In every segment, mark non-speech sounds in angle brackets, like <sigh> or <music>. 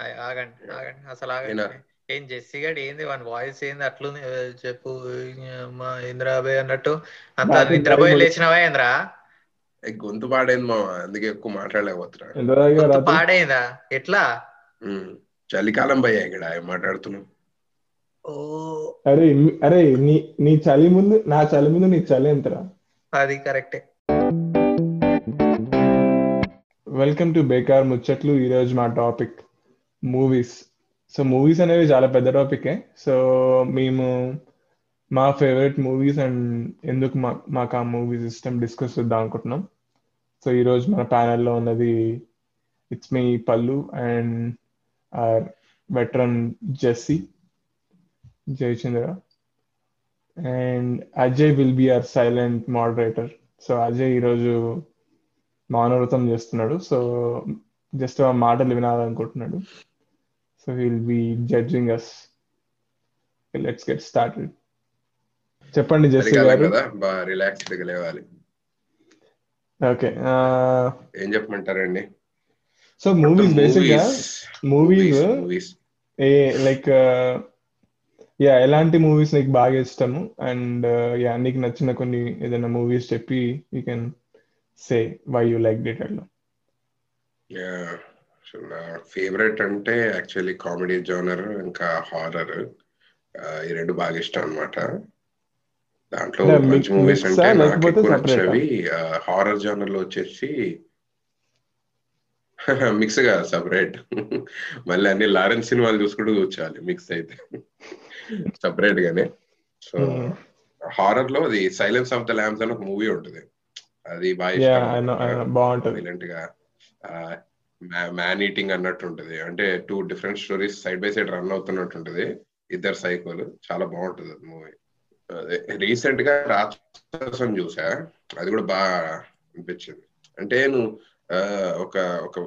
ఆగ- ఆగండి ఆగండి. అసలు ఆగండి. ఏం జెస్సీ గడ్ ఏంది? వాని వాయిస్ ఏంది? అట్లుంది. చెప్పు మా ఇంద్రాబాయ్ అన్నట్టు. అంత నిద్రపోయి లేచినవా ఏంద్రా ఏ గొంతు పాడైంది మా అందుకే ఎక్కువ మాట్లాడలేకపోతున్నా పాడైందా? ఎట్లా. చలికాలం భయ్యా ఇక్కడ మాట్లాడుతున్నాం. ఓ. అరే అరే నీ నీ చలి ముందు నా చలి ముందు నీ చలి ఎంతరా అది కరెక్టే. వెల్కమ్ టు బేకార్ ముచ్చట్లు. ఈరోజు మా టాపిక్ మూవీస్ సో మూవీస్ అనేవి చాలా పెద్ద టాపికే సో మేము మా ఫేవరెట్ మూవీస్ అండ్ ఎందుకు మా మాకు ఆ మూవీస్ ఇష్టం డిస్కస్ చేద్దాం అనుకుంటున్నాం. సో ఈరోజు మన ప్యానెల్లో ఉన్నది it's me Pallu and our veteran Jessie Jayachandra and Ajay will be our silent moderator so Ajay ఈరోజు మౌనవ్రతం చేస్తున్నాడు. సో జస్ట్ ఆ మాటలు వినాలనుకుంటున్నాడు. So will be judging us let's get started చెప్పండి జెస్సీ గారు. బాగా రిలాక్స్డ్గా లేవాలి. ఓకే ఏం చెప్పమంటారండి? సో మూవీస్ బేసిక్గా మూవీస్ ఏ లైక్ యా ఎలాంటి మూవీస్ నీకు బాగా ఇష్టము? అండ్ యా నీకు నచ్చిన కొన్ని ఏదైనా మూవీస్ చెప్పి you can say why you like it అట్లా. నా ఫేవరెట్ అంటే యాక్చువల్లీ కామెడీ జోనర్ ఇంకా హారర్. ఈ రెండు బాగా ఇష్టం అన్నమాట. దాంట్లో మంచి మూవీస్ అంటే నాకు ఎక్కువ? నచ్చేవి హారర్ జోనర్లో వచ్చేసి <laughs> మిక్స్గా సపరేట్ <laughs> మళ్ళీ అన్ని లారెన్స్ సినిమాలు చూసుకుంటూ కూర్చోవాలి మిక్స్ అయితే. <laughs> సపరేట్ గానే సో Hmm. హారర్లో అది సైలెన్స్ ఆఫ్ ద ల్యాంబ్స్ అని ఒక మూవీ ఉంటుంది. అది బాగా ఇష్టం. బాగుంటది. గా. మ్యాన్ ఈటింగ్ అన్నట్టు ఉంటుంది అంటే two different stories side by side run అవుతున్నట్టు ఉంటుంది ఇద్దరు సైకోలు. చాలా బాగుంటది అది మూవీ. అదే రీసెంట్గా రాక్షసం చూసా. అది కూడా బాగా అనిపించింది. అంటే నువ్వు ఒక ఒక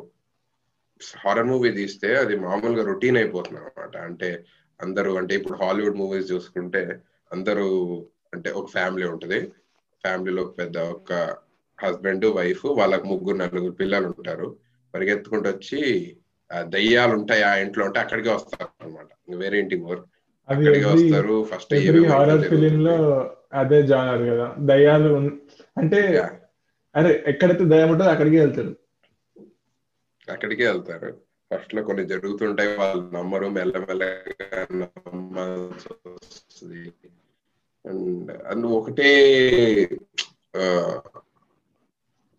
హారర్ మూవీ తీస్తే అది మామూలుగా రొటీన్ అయిపోతుంది అనమాట అంటే అందరూ అంటే ఇప్పుడు హాలీవుడ్ మూవీస్ చూసుకుంటే అందరూ అంటే ఒక ఫ్యామిలీ ఉంటది. ఫ్యామిలీలో పెద్ద ఒక హస్బెండ్ వైఫ్ వాళ్ళకి ముగ్గురు నలుగురు పిల్లలు ఉంటారు పరిగెత్తుకుంటూ వచ్చి ఆ దయ్యాలు ఉంటాయి ఆ ఇంట్లో ఉంటే అక్కడికే వస్తారు అనమాట వేరే ఇంటికి పోరు. అక్కడికే వస్తారు. ఫస్ట్ హారర్ ఫిలిం లో అదే జానర్ కదా. దయ్యాలు అంటే అరే ఎక్కడైతే దయ్యం ఉంటుందో అక్కడికి వెళ్తారు అక్కడికే వెళ్తారు. ఫస్ట్లో కొన్ని జరుగుతుంటాయి వాళ్ళు నమ్మరు మెల్లమెల్లగా నమ్మాల్సి వస్తుంది. అండ్ అందు ఒకటే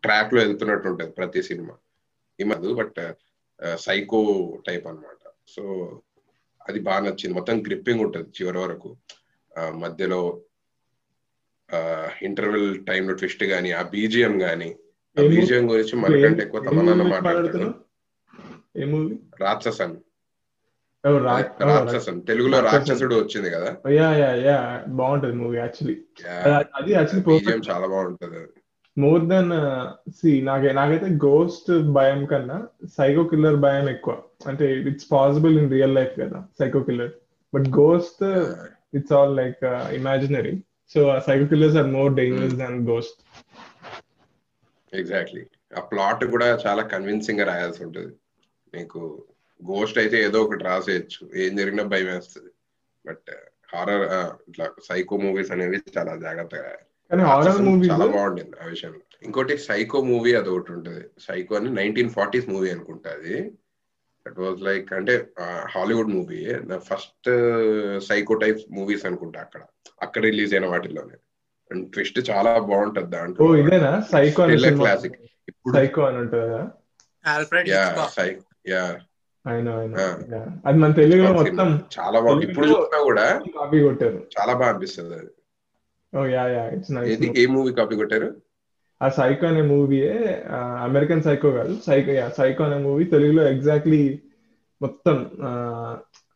ట్రాక్లో వెళ్తున్నట్టు ఉంటది ప్రతి సినిమా. మధు బట్ సైకో టైప్ అన్నమాట. సో అది బాగా నచ్చింది. మొత్తం గ్రిప్పింగ్ ఉంటది చివరి వరకు. మధ్యలో ఇంటర్వెల్ టైంలో ట్విస్ట్ గానీ ఆ బీజిఎం గానీ ఆ? బీజిఎం గురించి మనకంటే ఎక్కువ తమన్నా మూవీ రాక్షసన్. రాక్షసన్. తెలుగులో రాక్షసుడు వచ్చింది కదా? Yeah yeah yeah. బాగుంటది మూవీ యాక్చువల్లీ అది యాక్చువల్లీ చాలా బాగుంటది మోర్ దెన్ సి నాకే నాకైతే గోస్ట్ భయం కన్నా సైకో కిల్లర్ భయం ఎక్కువ. అంటే it's possible in real life కదా psycho killer but ghost it's all like imaginary so psycho killers are more dangerous than ghost exactly ఆ ప్లాట్ కూడా చాలా కన్విన్సింగ్గా రాయాల్సి ఉంటుంది. నీకు గోస్ట్ అయితే ఏదో ఒకటి రాసేయచ్చు. ఏం జరిగినా భయం వేస్తుంది బట్ హారర్ ఇట్లా సైకో మూవీస్ అనేవి చాలా జాగ్రత్తగా రాయాలి. కానీ హారర్ మూవీస్ చాలా బాగుండింది ఆ విషయంలో ఇంకోటి సైకో మూవీ అది ఒకటి ఉంటుంది సైకో అని నైన్టీన్ ఫార్టీస్ మూవీ అనుకుంటా అది. దట్ వాజ్ లైక్ అంటే Hollywood movie first psycho type movies అనుకుంటా అక్కడ. అక్కడ రిలీజ్ అయిన వాటిలోనే అండ్ ట్విస్ట్ చాలా బాగుంటది ఓ దాంట్లో ఇదేనా? Psycho classic. ఇప్పుడు సైకో అని ఉంటుంది? యా. అది మన తెలుగులో మొత్తం చాలా బాగుంది. ఇప్పుడు చూసినా కూడా కాపీ కొట్టారు. చాలా బాగా అనిపిస్తుంది అది. Oh yeah yeah it's nice ఏది ఏ మూవీ కాపీ కొట్టారు? ఆ సైకో అనే మూవీయే అమెరికన్ సైకో కాదు. సైకో యా సైకో అనే మూవీ తెలుగులో ఎగ్జాక్ట్లీ మొత్తం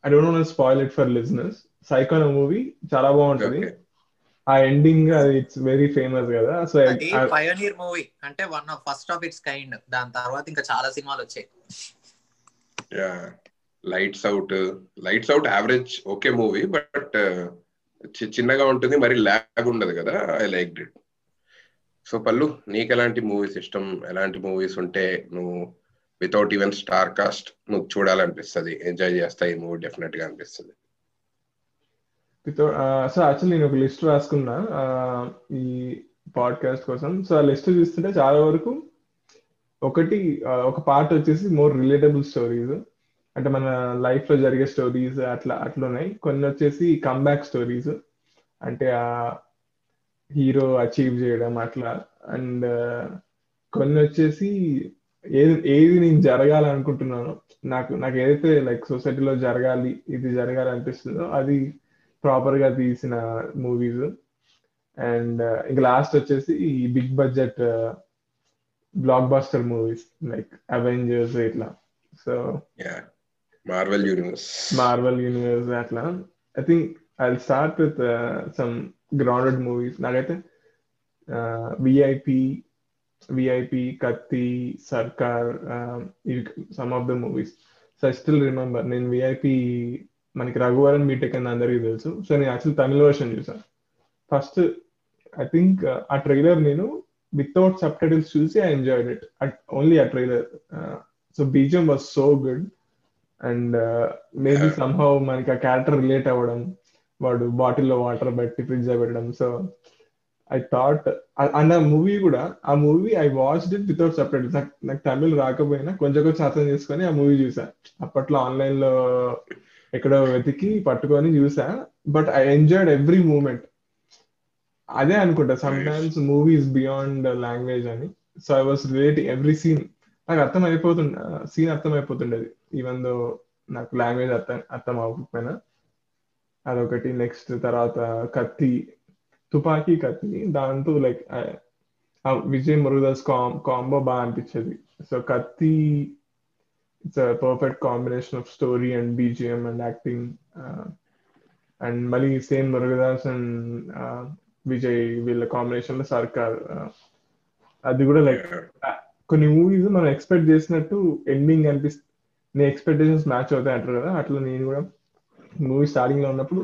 I don't know spoil it for listeners psycho అనే మూవీ చాలా బాగుంటది. ఆ ఎండింగ్ అది ఇట్స్ వెరీ ఫేమస్ కదా. సో పయోనీర్ మూవీ అంటే one of first of its kind దాని తర్వాత ఇంకా చాలా సినిమాలు వచ్చాయి. Lights out lights out average okay movie but చిన్నగా ఉంటుంది మరి ల్యాగ్ ఉండదు కదా I like it so Pallu నీకు ఎలాంటి మూవీస్ ఇష్టం? ఎలాంటి మూవీస్ ఉంటే నువ్వు వితౌట్ ఈవెన్ స్టార్ కాస్ట్ నువ్వు చూడాలనిపిస్తుంది? ఎంజాయ్ చేస్తా ఈ మూవీ డెఫినెట్గా అనిపిస్తుంది సో యాక్చువల్ నేను ఒక లిస్ట్ రాసుకున్నా ఈ పాడ్కాస్ట్ కోసం. సో ఆ లిస్ట్ చూస్తుంటే చాలా వరకు ఒకటి ఒక పార్ట్ వచ్చేసి మోర్ రిలేటబుల్ స్టోరీస్. అంటే మన లైఫ్లో జరిగే స్టోరీస్ అట్లా అట్లా ఉన్నాయి కొన్ని వచ్చేసి కమ్బ్యాక్ స్టోరీస్ అంటే ఆ హీరో అచీవ్ చేయడం అట్లా. అండ్ కొన్ని వచ్చేసి ఏది ఏది నేను జరగాలనుకుంటున్నాను నాకు నాకు ఏదైతే లైక్ సొసైటీలో జరగాలి ఇది జరగాలి అనిపిస్తుందో అది ప్రాపర్గా తీసిన మూవీస్ అండ్ ఇంకా లాస్ట్ వచ్చేసి ఈ big budget blockbuster movies like Avengers ఇట్లా. So Marvel universe Marvel universe అట్లా. I think I start with some grounded movies నాకైతే VIP VIP Kaththi Sarkar some of the movies so I still remember నేను VIP మనకి Raghuvaran BTech అని అందరికీ తెలుసు. So నేను actual తమిళ version చూసాను. ఫస్ట్ ఐ థింక్ ఆ ట్రైలర్ నేను వితౌట్ సబ్ టైటిల్స్ చూసి ఐ ఎంజాయ్డ్ ఇట్ ఓన్లీ ఆ trailer so BGM was so good and maybe Yeah. Somehow మనకి ఆ క్యారెక్టర్ రిలేట్ అవ్వడం వాడు బాటిల్లో వాటర్ పెట్టి ఫ్రిడ్జ్ పెట్టడం. సో ఐ థాట్ అండ్ ఆ మూవీ కూడా ఆ movie I watch it without titles నాకు తమిళ్ రాకపోయినా కొంచెం కొంచెం అర్థం చేసుకొని ఆ మూవీ చూసా. అప్పట్లో ఆన్లైన్లో ఎక్కడో వెతికి పట్టుకొని చూసా. But I enjoyed every moment అదే అనుకుంటా sometimes movies beyond language అని. So I was relating every scene నాకు అర్థం అయిపోతుండే సీన్ అర్థం అయిపోతుండేది ఈవెన్ దో నాకు లాంగ్వేజ్ అర్థం అర్థం అవ్వకపోయినా అదొకటి. నెక్స్ట్ తర్వాత కత్తి తుపాకీ కత్తి. దాంతో లైక్ విజయ్ మురుగదాస్ కాం కాంబో బాగా అనిపించేది. So Kaththi it's perfect combination of story and BGM and acting and మళ్ళీ సేమ్ మురుగదాస్ అండ్ విజయ్ వీళ్ళ కాంబినేషన్లో సర్కార్ అది కూడా లైక్ కొన్ని మూవీస్ మనం ఎక్స్పెక్ట్ చేసినట్టు ఎండింగ్ అనిపిస్తుంది నీ ఎక్స్పెక్టేషన్స్ మ్యాచ్ అవుతాయి అంటారు కదా అట్లా నేను కూడా మూవీ స్టార్టింగ్లో ఉన్నప్పుడు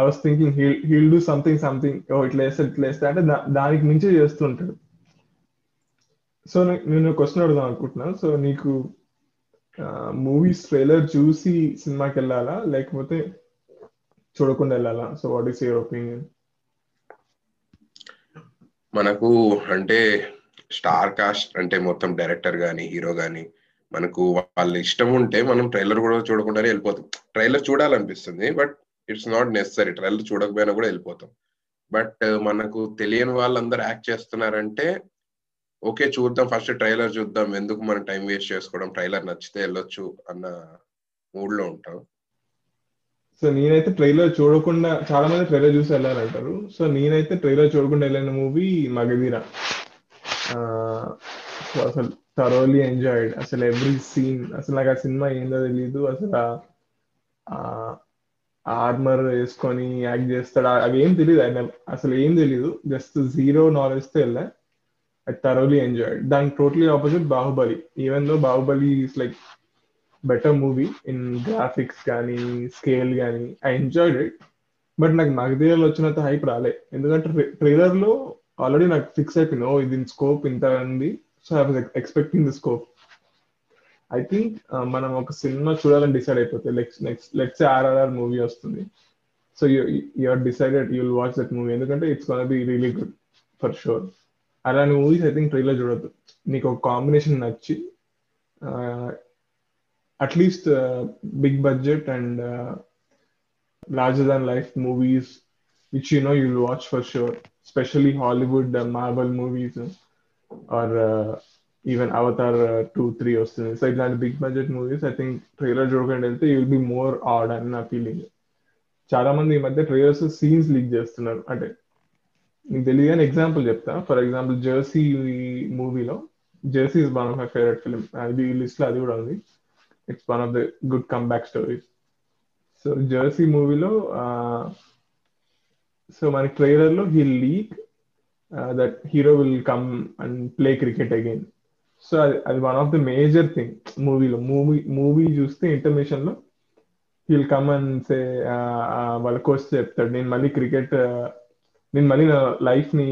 I was thinking he'll do something something oh ఇట్లా వేస్తే ఇట్లా వేస్తే అంటే దానికి మించి చేస్తుంటాడు. సో నేను క్వశ్చన్ అడుగుదాం అనుకుంటున్నాను సో నీకు మూవీస్ ట్రైలర్ చూసి సినిమాకి వెళ్ళాలా? లేకపోతే చూడకుండా వెళ్ళాలా? So what is your opinion మనకు అంటే స్టార్ కాస్ట్ అంటే మొత్తం డైరెక్టర్ కానీ హీరో కానీ మనకు వాళ్ళ ఇష్టం ఉంటే మనం ట్రైలర్ కూడా చూడకుండానే వెళ్ళిపోతాం. ట్రైలర్ చూడాలనిపిస్తుంది but it's not necessary trailer చూడకపోయినా కూడా వెళ్ళిపోతాం. బట్ మనకు తెలియని వాళ్ళందరూ యాక్ట్ చేస్తున్నారంటే ఓకే చూద్దాం ఫస్ట్ ట్రైలర్ చూద్దాం ఎందుకు మనం టైం వేస్ట్ చేసుకోవడం ట్రైలర్ నచ్చితే వెళ్ళొచ్చు అన్న మూడ్లో ఉంటాం. సో నేనైతే ట్రైలర్ చూడకుండా చాలా మంది ట్రైలర్ చూసి వెళ్ళాలంటారు. సో నేనైతే ట్రైలర్ చూడకుండా వెళ్ళిన మూవీ మగధీరా. అసలు థరోలీ ఎంజాయిడ్ అసలు ఎవ్రీ సీన్ అసలు నాకు ఆ సినిమా ఏందో తెలియదు అసలు ఆర్మర్ వేసుకొని యాక్ట్ చేస్తాడు అవి ఏం తెలియదు ఆయన అసలు ఏం తెలియదు జస్ట్ జీరో నాలెడ్జ్తో వెళ్ళా. ఐ థరోలీ ఎంజాయిడ్ దానికి totally opposite Baahubali. Even though Baahubali is like better movie in graphics కానీ స్కేల్ కానీ ఐ ఎంజాయ్డ్ ఇట్ బట్ నాకు మగధీరలో వచ్చినంత హైప్ రాలే. ఎందుకంటే ట్రైలర్లో ఆల్రెడీ నాకు ఫిక్స్ అయిపోయింది. ఓ ఇది స్కోప్ ఇంత ఉంది. So I was expecting the scope I think మనం ఒక సినిమా చూడాలని డిసైడ్ అయిపోతే next next let's RRR movie వస్తుంది. So you are decided you will watch that movie ఎందుకంటే it's gonna be really good for sure అలాంటి movies I think trailer చూడద్దు. నీకు ఒక కాంబినేషన్ నచ్చి at least big budget and larger than life movies which you know you'll watch for sure especially hollywood uh, marvel movies or uh, even avatar uh, 2 3 వస్తుంది. So ఇట్లాంటి big budget movies I think trailer చూడకుండా వెళ్తే you will be more awed అని నా feeling చాలా మంది ఈ మధ్య ట్రైలర్స్ సీన్స్ లీక్ చేస్తున్నారు. అంటే నీకు తెలియదు కానీ ఎగ్జాంపుల్ చెప్తా. ఫర్ ఎగ్జాంపుల్ జెర్సీ మూవీలో Jersey is one of my favourite film అది లిస్ట్లో అది కూడా ఉంది. It's one of the good comeback stories so Jersey మూవీలో సో మన ట్రైలర్లో he leak that hero will come and play cricket again so అది అది one of the major thing మూవీలో మూవీ మూవీ చూస్తే ఇంటర్మేషన్లో హీల్ కమ్ అండ్ సే వాళ్ళ coach చెప్తాడు నేను మళ్ళీ క్రికెట్ uh, నేను మళ్ళీ నా లైఫ్ని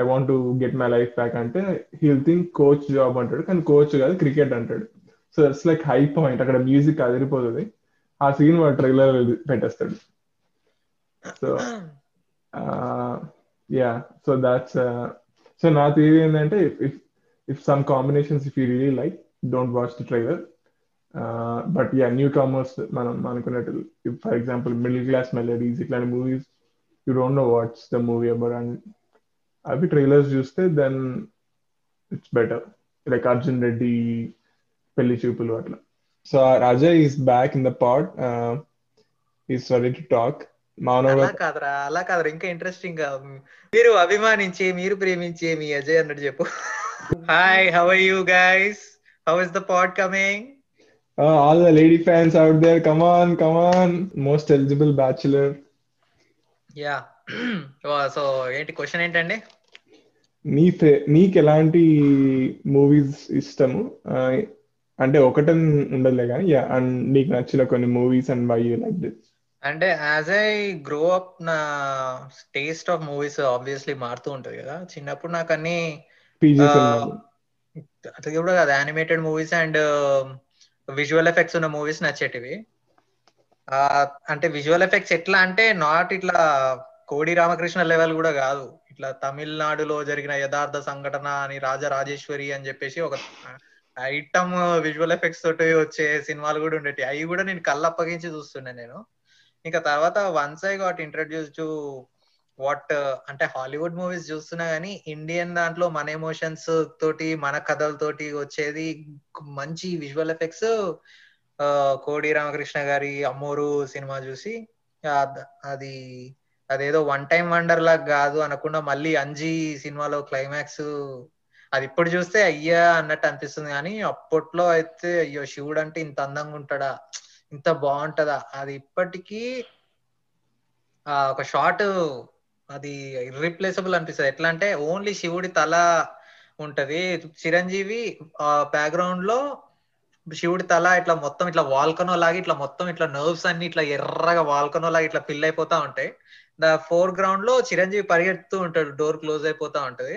I want to get my life back అంటే హీల్ థింక్ కోచ్ జాబ్ అంటాడు కానీ కోచ్ కాదు క్రికెట్ అంటాడు. So it's like high point అక్కడ మ్యూజిక్ అదిరిపోతుంది. ఆ సీన్ వాడు ట్రైలర్ పెట్టేస్తాడు. So <clears throat> yeah so that's so నా థియరీ ఏంటంటే if if some combinations if you really like don't watch the trailer but yeah newcomers మనం అనుకున్నట్టు for example middle class melodies ఇట్లాంటి movies you don't know watch the movie about and అవి trailers చూస్తే then it's better like Arjun Reddy Pelli Choopulu అట్లా. So Raja is back in the pod is ready to talk అలా కాదురా అలా కాదురా. ఇంకా ఇంట్రెస్టింగ్గా మీరు అభిమానించే మీరు ప్రేమించే మీ అజయ్ అన్నట్టు చెప్పు. Hi how are you guys how is the pod coming all the lady fans out there, come on, come on. Most eligible bachelor. Yeah so <clears throat> ఏంటి క్వశ్చన్ ఏంటండి? నీ ఫే నీకు ఎలాంటి మూవీస్ ఇష్టము? అంటే ఒకటే ఉండదులే కానీ యా అండ్ నీకు నచ్చిన కొన్ని movies and why you like this అంటే యాజ్ ఐ గ్రో అప్ నా టేస్ట్ ఆఫ్ మూవీస్ ఆబ్వియస్లీ మారుతూ ఉంటది కదా. చిన్నప్పుడు నాకు అన్ని అట్లా కూడా కాదు animated movies and visual effects ఉన్న మూవీస్ నచ్చేటివి. ఆ, అంటే విజువల్ ఎఫెక్ట్స్ ఎట్లా అంటే నాట్ ఇట్లా కోడి రామకృష్ణ లెవెల్ కూడా కాదు. ఇట్లా తమిళనాడులో జరిగిన యథార్థ సంఘటన అని రాజా రాజేశ్వరి అని చెప్పేసి ఒక ఐటమ్ విజువల్ ఎఫెక్ట్స్ తోటి వచ్చే సినిమాలు కూడా ఉండేవి అవి కూడా నేను కళ్ళు అప్పగించి చూస్తుండే నేను. ఇంకా తర్వాత once I got introduce to what అంటే హాలీవుడ్ మూవీస్ చూస్తున్నా గానీ ఇండియన్ దాంట్లో మన ఎమోషన్స్ తోటి మన కథలతోటి వచ్చేది మంచి విజువల్ ఎఫెక్ట్స్ uh, కోడి రామకృష్ణ గారి అమ్మోరు సినిమా చూసి అది అదేదో వన్ టైం వండర్ లాగా కాదు అనకుండా మళ్ళీ అంజీ సినిమాలో క్లైమాక్స్ అది ఇప్పుడు చూస్తే అయ్యా అన్నట్టు అనిపిస్తుంది. కానీ అప్పట్లో అయితే అయ్యో శివుడు అంటే ఇంత అందంగా ఉంటాడా? ఇంత బాగుంటదా? అది ఇప్పటికీ ఆ ఒక షార్ట్ అది ఇర్రీప్లేసబుల్ అనిపిస్తుంది. ఎట్లా అంటే ఓన్లీ శివుడి తల ఉంటది. చిరంజీవి ఆ బ్యాక్గ్రౌండ్లో శివుడి తల ఇట్లా మొత్తం ఇట్లా వాల్కనో లాగా ఇట్లా మొత్తం ఇట్లా నర్వ్స్ అన్ని ఇట్లా ఎర్రగా వాల్కనో లాగా ఇట్లా ఫిల్ అయిపోతా ఉంటాయి. ద ఫోర్ గ్రౌండ్లో చిరంజీవి పరిగెడుతూ ఉంటాడు. డోర్ క్లోజ్ అయిపోతా ఉంటది.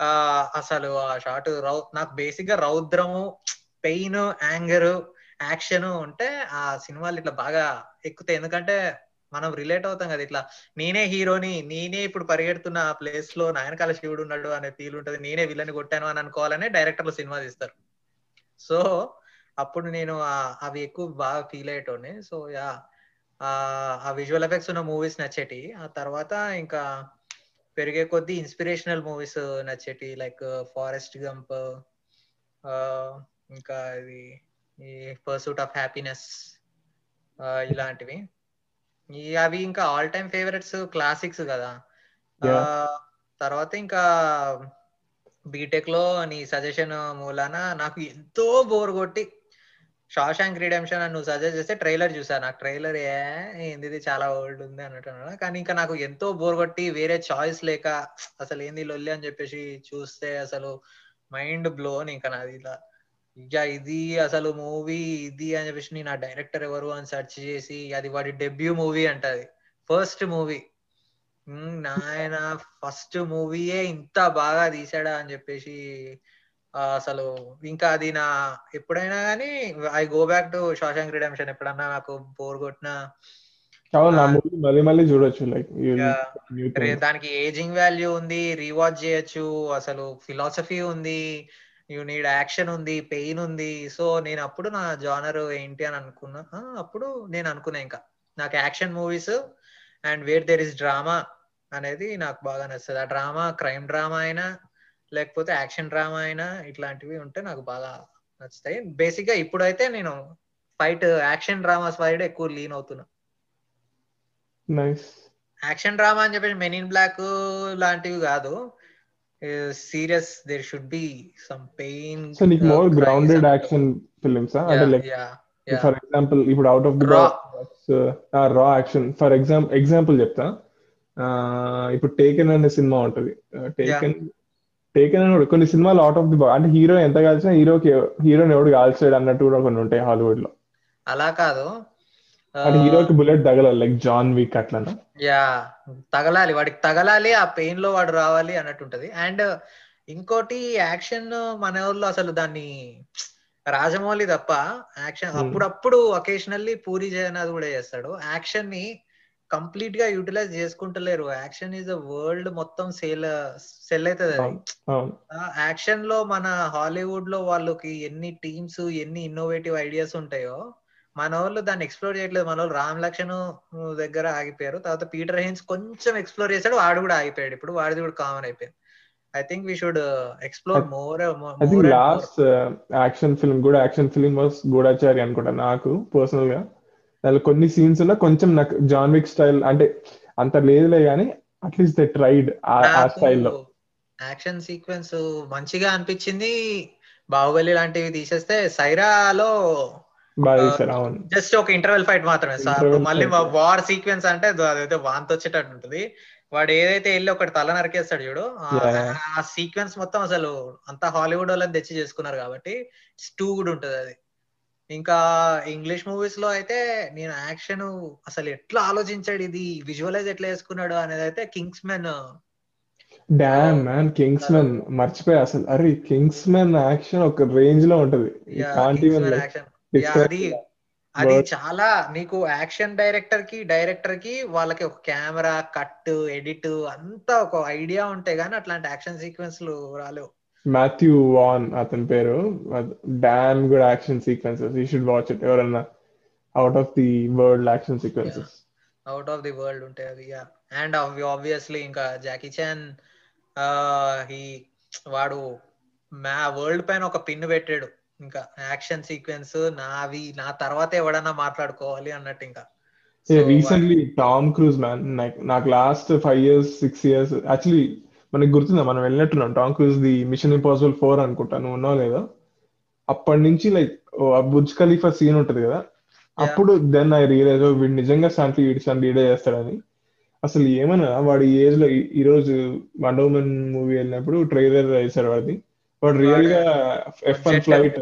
ఆ అసలు ఆ షార్ట్ రౌ నాకు బేసిక్గా రౌద్రము పెయిన్ యాంగర్ యాక్షన్ ఉంటే ఆ సినిమాలు ఇట్లా బాగా ఎక్కుతాయి. ఎందుకంటే మనం రిలేట్ అవుతాం కదా ఇట్లా నేనే హీరోని నేనే ఇప్పుడు పరిగెడుతున్న ఆ ప్లేస్లో నాయనకాల శివుడు ఉన్నాడు అనే ఫీల్ ఉంటది. నేనే విలన్ కొట్టాను అని అనుకోవాలనే డైరెక్టర్లు సినిమా తీస్తారు. సో అప్పుడు నేను అవి ఎక్కువ బాగా ఫీల్ అయ్యేటోని సో యా ఆ విజువల్ ఎఫెక్ట్స్ ఉన్న మూవీస్ నచ్చేటి ఆ తర్వాత ఇంకా పెరిగే కొద్దీ ఇన్స్పిరేషనల్ మూవీస్ నచ్చేటి లైక్ ఫారెస్ట్ గంప్ ఇంకా ఇది ఈ పర్సూట్ ఆఫ్ హ్యాపీనెస్ ఇలాంటివి అవి ఇంకా ఆల్ టైమ్ ఫేవరెట్స్ క్లాసిక్స్ కదా. తర్వాత ఇంకా బీటెక్లో నీ సజెషన్ మూలాన నాకు ఎంతో బోర్ కొట్టి షాషాంక్ రిడెంప్షన్ అని నువ్వు సజెస్ట్ చేస్తే ట్రైలర్ చూసా నాకు ట్రైలర్ ఏ ఏంది చాలా ఓల్డ్ ఉంది అన్నట్టు అన్నాడు. కానీ ఇంకా నాకు ఎంతో బోర్ కొట్టి వేరే చాయిస్ లేక అసలు ఏంది లొల్లి అని చెప్పేసి చూస్తే అసలు మైండ్ బ్లోన్ ఇంకా నాది ఇలా ఇక ఇది అసలు మూవీ ఇది అని చెప్పేసి నేను ఆ డైరెక్టర్ ఎవరు అని సెర్చ్ చేసి అది వాడి డెబ్యూ మూవీ అంటది ఫస్ట్ మూవీ. నాయన ఫస్ట్ మూవీయే ఇంత బాగా తీసాడా అని చెప్పేసి అసలు ఇంకా అది నా ఎప్పుడైనా కానీ I go back to Shawshank Redemption ఎప్పుడన్నా నాకు బోర్ కొట్టినా మళ్ళీ మళ్ళీ చూడొచ్చు లైక్ దానికి ఏజింగ్ వాల్యూ ఉంది రీవాచ్ చేయొచ్చు అసలు ఫిలాసఫీ ఉంది యూ నీడ్ యాక్షన్ ఉంది పెయిన్ ఉంది. సో నేను అప్పుడు నా జానర్ ఏంటి అని అనుకున్నా. అప్పుడు నేను అనుకున్నా ఇంకా. నాకు action movies and where there is drama అనేది నాకు బాగా నచ్చుతుంది ఆ డ్రామా క్రైమ్ డ్రామా అయినా లేకపోతే యాక్షన్ డ్రామా అయినా ఇట్లాంటివి ఉంటే నాకు బాగా నచ్చుతాయి. బేసిక్గా ఇప్పుడైతే నేను ఫైట్ యాక్షన్ డ్రామా సైడ్ ఎక్కువ లీన్ అవుతున్నా. యాక్షన్ డ్రామా అని చెప్పేసి మెన్ ఇన్ బ్లాక్ లాంటివి కాదు. Serious there should be some pain so నీకు మోర్ గ్రౌండెడ్ యాక్షన్ ఫిలిమ్స్ అంటే లైక్ ఫర్ ఎగ్జాంపుల్ ఇప్పుడు out of the. Box raw action for example example చెప్తా. ఇప్పుడు టేకెన్ అనే సినిమా ఉంటది. టేకెన్ టేకెన్ అని కొన్ని సినిమాలు అవుట్ ఆఫ్ ది బాక్స్ అంటే హీరో ఎంత కాల్చినా హీరోకి హీరోని ఎవడు కాల్చాడు అన్నట్టు కూడా కొన్ని ఉంటాయి హాలీవుడ్లో అలా కాదు. హీరోకి బుల్లెట్ తగలాలి లైక్ జాన్ విక్ అట్లనా? యా తగలాలి వాడికి తగలాలి ఆ పెయిన్లో వాడు రావాలి అన్నట్టు ఉంటది. అండ్ ఇంకోటి యాక్షన్ మన ఊర్లో అసలు దాన్ని రాజమౌళి తప్ప యాక్షన్. అప్పుడప్పుడు ఒకేషనల్లీ పూరి జగన్నాథ్ కూడా చేస్తాడు. యాక్షన్ని కంప్లీట్గా యూటిలైజ్ చేసుకుంటలేరు. యాక్షన్ ఈజ్ వరల్డ్ మొత్తం సేల్ సెల్ అవుతుంది అది. యాక్షన్లో మన హాలీవుడ్లో వాళ్ళకి ఎన్ని టీమ్స్ ఎన్ని ఇన్నోవేటివ్ ఐడియాస్ ఉంటాయో మన వాళ్ళు దాన్ని ఎక్స్ప్లోర్ చేయట్లేదు. మన వాళ్ళు రామ్ లక్ష్మణ్ దగ్గర ఆగిపోయారు. తర్వాత పీటర్ హెయిన్స్ కొంచెం ఎక్స్ప్లోర్ చేశాడు. వాడు కూడా ఆగిపోయాడు. ఇప్పుడు వాడిది కూడా కామన్ అయిపోయింది. I think we should explore more last action film కూడా యాక్షన్ ఫిల్మ్ వాస్ గూఢాచారి అనుకుంటా నాకు పర్సనల్గా. దానిలో కొన్ని సీన్స్ ఉన్నా కొంచెం నాకు జాన్ విక్ స్టైల్ అంటే అంత లేదులే కానీ అట్లీస్ట్ దే ట్రైడ్ ఆ స్టైల్లో యాక్షన్ సీక్వెన్స్ మంచిగా అనిపించింది. బాహుబలి లాంటివి తీసేస్తే సైరాలో జస్ట్ ఒక ఇంటర్వెల్ ఫైట్ మాత్రమే సో Interval అప్పుడు మళ్ళీ. వార్ సీక్వెన్స్ అంటే అది- అదైతే వాంతి వచ్చేటట్టు ఉంటుంది. వాడు ఏదైతే వెళ్ళి ఒకటి తల నరికేస్తాడు చూడు ఆ- సీక్వెన్స్ మొత్తం అసలు అంతా హాలీవుడ్ వాళ్ళని తెచ్చి చేసుకున్నారు కాబట్టి టూ కూడా ఉంటది అది. ఇంకా ఇంగ్లీష్ మూవీస్లో అయితే నేను యాక్షన్ అసలు ఎట్లా ఆలోచించాడు ఇది? విజువలైజ్ ఎట్లా చేసుకున్నాడు అనేది అయితే Kingsman damn man Kingsman మర్చిపోయా అసలు. అరే కింగ్స్ మెన్ యాక్షన్ ఒక రేంజ్లో ఉంటది. కాంట్ యాక్షన్ అది అది చాలా నీకు యాక్షన్ డైరెక్టర్కి డైరెక్టర్కి వాళ్ళకి ఒక కెమెరా కట్ ఎడిట్ అంతా ఒక ఐడియా ఉంటే గానీ అట్లాంటి యాక్షన్ సీక్వెన్స్లు రాలేవు. మాథ్యూ వాన్ అతని పేరు. Damn good action sequences. You should watch it. ఎవరన్నా out of the world action sequences. Out of the world ఉంటాయి అది అండ్ ఆబ్వియస్లీ ఇంకా జాకీ చాన్ హీ వాడు మా వరల్డ్ పైన ఒక పిన్ పెట్టాడు. ఇంకా యాక్షన్ సీక్వెన్స్ నావి నా తర్వాత ఎవడన్నా మాట్లాడుకోవాలి అన్నట్టు ఇంకా రీసెంట్లీ టామ్ క్రూజ్ మ్యాన్ నాకు last five years six years actually మనకి గుర్తుందా? మనం వెళ్ళినట్టున్నాం. Tom Cruise the Mission Impossible four అనుకుంటా. నువ్వు ఉన్నావు లేదా? అప్పటి నుంచి లైక్ బుర్జ్ ఖలీఫా సీన్ ఉంటది కదా? అప్పుడు దెన్ ఐ రియలైజ్ వీడు నిజంగా శాంతి వీడి శాంతి లీడే చేస్తాడని. అసలు ఏమన్నా వాడి ఏజ్లో ఈ- రోజు వండర్ ఉమెన్ మూవీ వెళ్ళినప్పుడు ట్రైలర్ వేశాడు వాడిది. వాడు రియల్గా ఎఫ్ వన్ ఫ్లైట్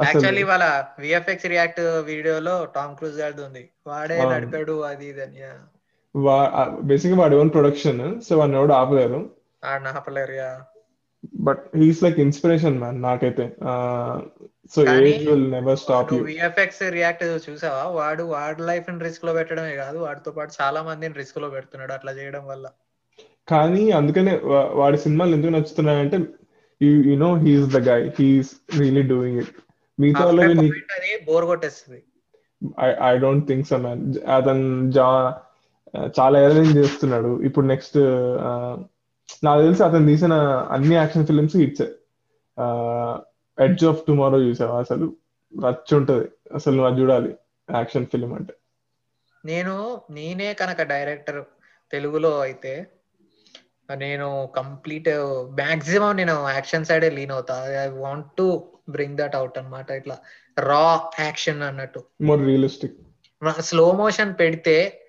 యాక్చువల్లీ వాళ్ళ విఎఫ్ఎక్స్ రియాక్ట్ వీడియోలో టామ్ క్రూజ్ గారిది ఉంది వాడే. నడిపాడు అది ఇది అని. బేసిక్ వాడి ఓన్ ప్రొడక్షన్ సో వాడిని ఎవడు ఆపలేరు. ఆపలేరు yeah but he's like inspiration man నాకైతే. So age will never stop you VFX react చూసావా? వాడు వాడి లైఫ్ని రిస్క్లో పెట్టడమే కాదు వాడితో పాటు చాలా మందిని రిస్క్లో పెడుతున్నాడు అట్లా చేయడం వల్ల. కానీ అందుకనే వాడి సినిమాలు ఎందుకు నచ్చుతున్నాయంటే you you know he's the guy he's really doing it మిగతా వాళ్ళవి బోర్ కొట్టేస్తుంది. I I don't think so man అతను జా చాలా ఎర్లైన్ చేస్తున్నాడు. ఇప్పుడు నెక్స్ట్ నాకు తెలిసి అతను తీసిన అన్ని action films hits. Edge of tomorrow చూసావా? అసలు రచ్చ ఉంటది. అసలు నువ్వు అది చూడాలి. యాక్షన్ ఫిల్మ్ అంటే. నేను నేనే కనుక డైరెక్టర్ తెలుగులో అయితే నేను కంప్లీట్ మాక్సిమం నేను యాక్షన్ సైడే లీన్ అవుతా. I want to bring that out అన్నమాట. ఇట్లా రా యాక్షన్ అన్నట్టు. మోర్ రియలిస్టిక్ స్లో మోషన్ పెడితే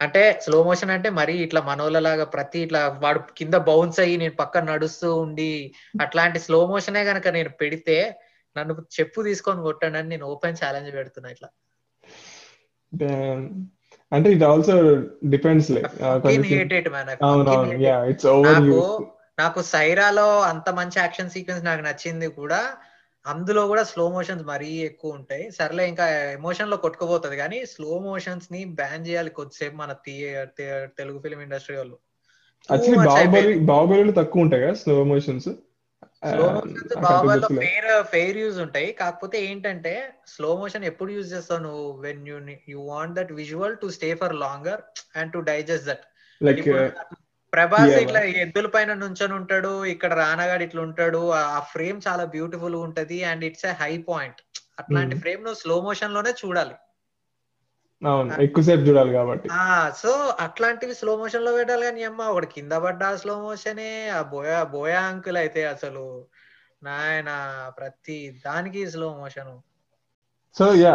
అంటే స్లో మోషన్ అంటే మరి ఇట్లా మనోళ్ళలాగా ప్రతి ఇట్లా వాడు కింద బౌన్స్ అయ్యి నేను పక్కన నడుస్తూ ఉండి అట్లాంటి స్లో మోషనే గనక నేను పెడితే నన్ను చెప్పు తీసుకొని కొట్టండి అని నేను ఓపెన్ ఛాలెంజ్ పెడుతున్నా ఇట్లా. అంటే ఇది also depends like hated man అవునవును యా ఇట్స్ ఓవర్ నాకు సైరాలో అంత మంచి యాక్షన్ సీక్వెన్స్ నాకు నచ్చింది కూడా అందులో కూడా స్లో మోషన్స్ మరీ ఎక్కువ ఉంటాయి. సర్లే ఇంకా ఎమోషన్లో కొట్టుకుపోతుంది. కానీ స్లో మోషన్స్ని బ్యాన్ చేయాలి కొద్దిసేపు మన తెలుగు ఫిలిం ఇండస్ట్రీ వాళ్ళు. యాక్చువల్లీ బాహుబలి బాహుబలిలో తక్కువ ఉంటాయి కదా స్లో మోషన్స్ స్లో బాబాలో ఫెయిర్ ఫెయిర్ యూజ్ ఉంటాయి. కాకపోతే ఏంటంటే స్లో మోషన్ ఎప్పుడు యూజ్ చేస్తావు నువ్వు? When you you want that visual to stay for longer and to digest that like Prabhas ఇట్లా ఎద్దుల పైన నుంచొని ఉంటాడు ఇక్కడ రానగాడు ఇట్లా ఉంటాడు ఆ ఫ్రేమ్ చాలా బ్యూటిఫుల్ ఉంటది and it's a high point అట్లాంటి Hmm. ఫ్రేమ్ నువ్వు స్లో మోషన్లోనే చూడాలి. ఎక్కువసేపు చూడాలి కాబట్టి. ఆ సో అట్లాంటివి స్లో మోషన్లో పెట్టాలి కానీ అమ్మ ఒకటి కింద పడ్డా స్లో మోషనే ఆ బోయా బోయా అంకుల్ అయితే అసలు నాయన ప్రతి దానికి slow motion so yeah